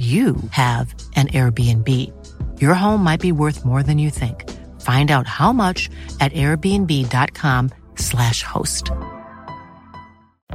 you have an Airbnb. Your home might be worth more than you think. Find out how much at airbnb.com/slash host.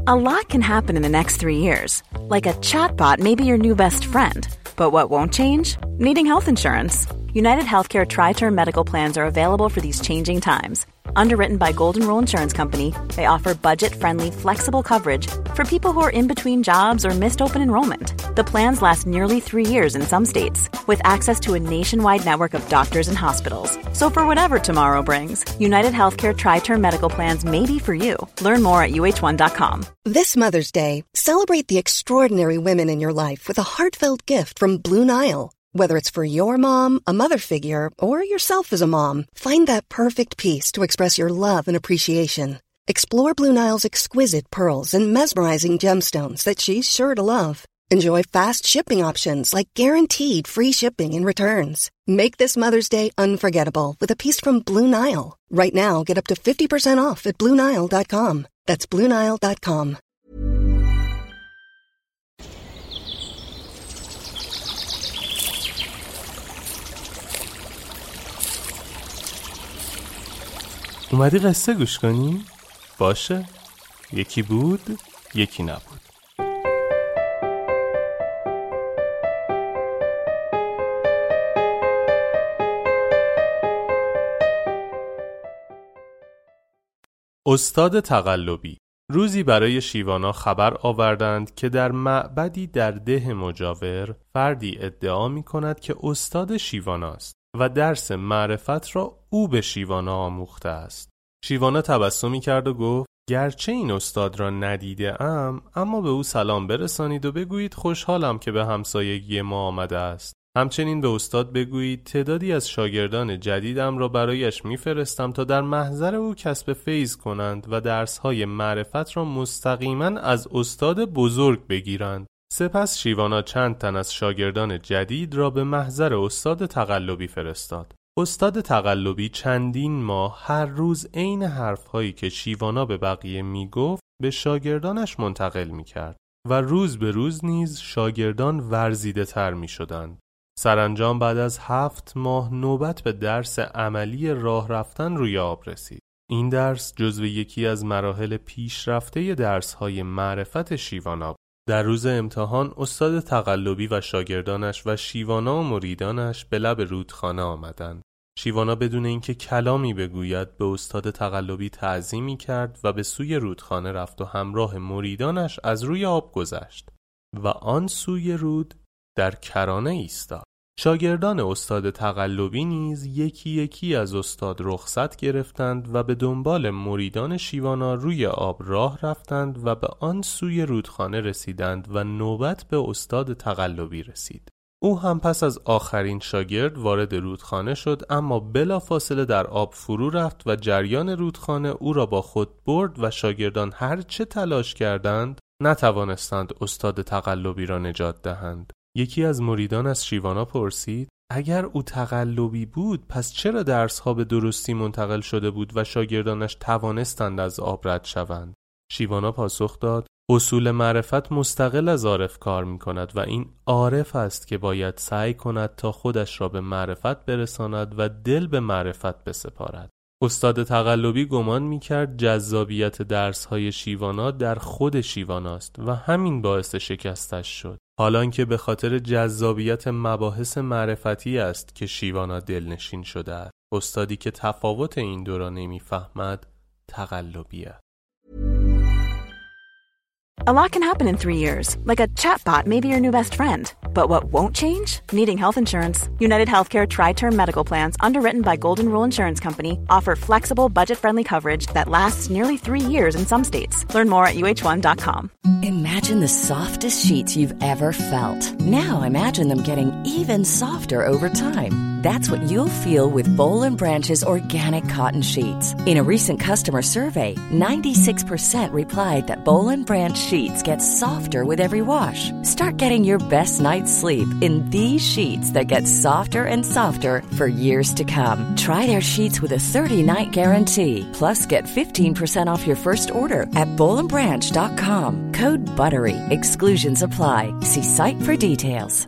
A lot can happen in the next three years. Like a chatbot may be your new best friend. But what won't change? Needing health insurance. United Healthcare Tri Term Medical Plans are available for these changing times. Underwritten by Golden Rule Insurance Company, they offer budget friendly, flexible coverage for people who are in between jobs or missed open enrollment. The plans last nearly three years in some states, with access to a nationwide network of doctors and hospitals. So, for whatever tomorrow brings, United Healthcare Tri Term Medical Plans may be for you. Learn more at uhone.com. This Mother's Day, celebrate the extraordinary women in your life with a heartfelt gift from Blue Nile. Whether it's for your mom, a mother figure, or yourself as a mom, find that perfect piece to express your love and appreciation. Explore Blue Nile's exquisite pearls and mesmerizing gemstones that she's sure to love. Enjoy fast shipping options like guaranteed free shipping and returns. Make this Mother's Day unforgettable with a piece from Blue Nile. Right now, get up to 50% off at BlueNile.com. That's BlueNile.com. اومدی قصه گوش کنی؟ باشه یکی بود یکی نبود استاد تقلبی روزی برای شیوانا خبر آوردند که در معبدی در ده مجاور فردی ادعا می کند که استاد شیوانا است و درس معرفت را او به شیوانا آموخته است. شیوانا تبسمی کرد و گفت گرچه این استاد را ندیده ام اما به او سلام برسانید و بگویید خوشحالم که به همسایگی ما آمده است. همچنین به استاد بگویید تعدادی از شاگردان جدیدم را برایش میفرستم تا در محضر او کسب فیض کنند و درسهای معرفت را مستقیما از استاد بزرگ بگیرند. سپس شیوانا چند تن از شاگردان جدید را به محضر استاد تقلبی فرستاد. استاد تقلبی چندین ماه هر روز عین حرفهایی که شیوانا به بقیه می‌گفت به شاگردانش منتقل می‌کرد و روز به روز نیز شاگردان ورزیده تر می شدند. سرانجام بعد از هفت ماه نوبت به درس عملی راه رفتن روی آب رسید. این درس جزو یکی از مراحل پیشرفته درسهای معرفت شیوانا. در روز امتحان استاد تقلبی و شاگردانش و شیوانا و مریدانش به لب رودخانه آمدند. شیوانا بدون اینکه کلامی بگوید به استاد تقلبی تعظیمی کرد و به سوی رودخانه رفت و همراه مریدانش از روی آب گذشت و آن سوی رود در کرانه ایستاد. شاگردان استاد تقلبی نیز یکی یکی از استاد رخصت گرفتند و به دنبال مریدان شیوانا روی آب راه رفتند و به آن سوی رودخانه رسیدند و نوبت به استاد تقلبی رسید. او هم پس از آخرین شاگرد وارد رودخانه شد اما بلافاصله در آب فرو رفت و جریان رودخانه او را با خود برد و شاگردان هرچه تلاش کردند نتوانستند استاد تقلبی را نجات دهند. یکی از مریدان از شیوانا پرسید اگر او تقلبی بود پس چرا درسها به درستی منتقل شده بود و شاگردانش توانستند از آب رد شوند؟ شیوانا پاسخ داد اصول معرفت مستقل از عارف کار می کند و این عارف است که باید سعی کند تا خودش را به معرفت برساند و دل به معرفت بسپارد. استاد تقلبی گمان می کرد جذابیت درس های شیوانا در خود شیواناست و همین باعث شکستش شد. حالان که به خاطر جذابیت مباحث معرفتی است که شیوانا دلنشین شده است. استادی که تفاوت این دو را نمی‌فهمد تقلبی است. A lot can happen in three years, like a chatbot may be your new best friend. But what won't change? Needing health insurance. United Healthcare Tri Term Medical Plans, underwritten by Golden Rule Insurance Company, offer flexible, budget friendly coverage that lasts nearly three years in some states. Learn more at uhone.com. Imagine the softest sheets you've ever felt. Now imagine them getting even softer over time. That's what you'll feel with Boll and Branch's organic cotton sheets. In a recent customer survey, 96% replied that Boll and Branch sheets get softer with every wash. Start getting your best sleep in these sheets that get softer and softer for years to come. Try their sheets with a 30-night guarantee. Plus, get 15% off your first order at bollandbranch.com. Code BUTTERY. Exclusions apply. See site for details.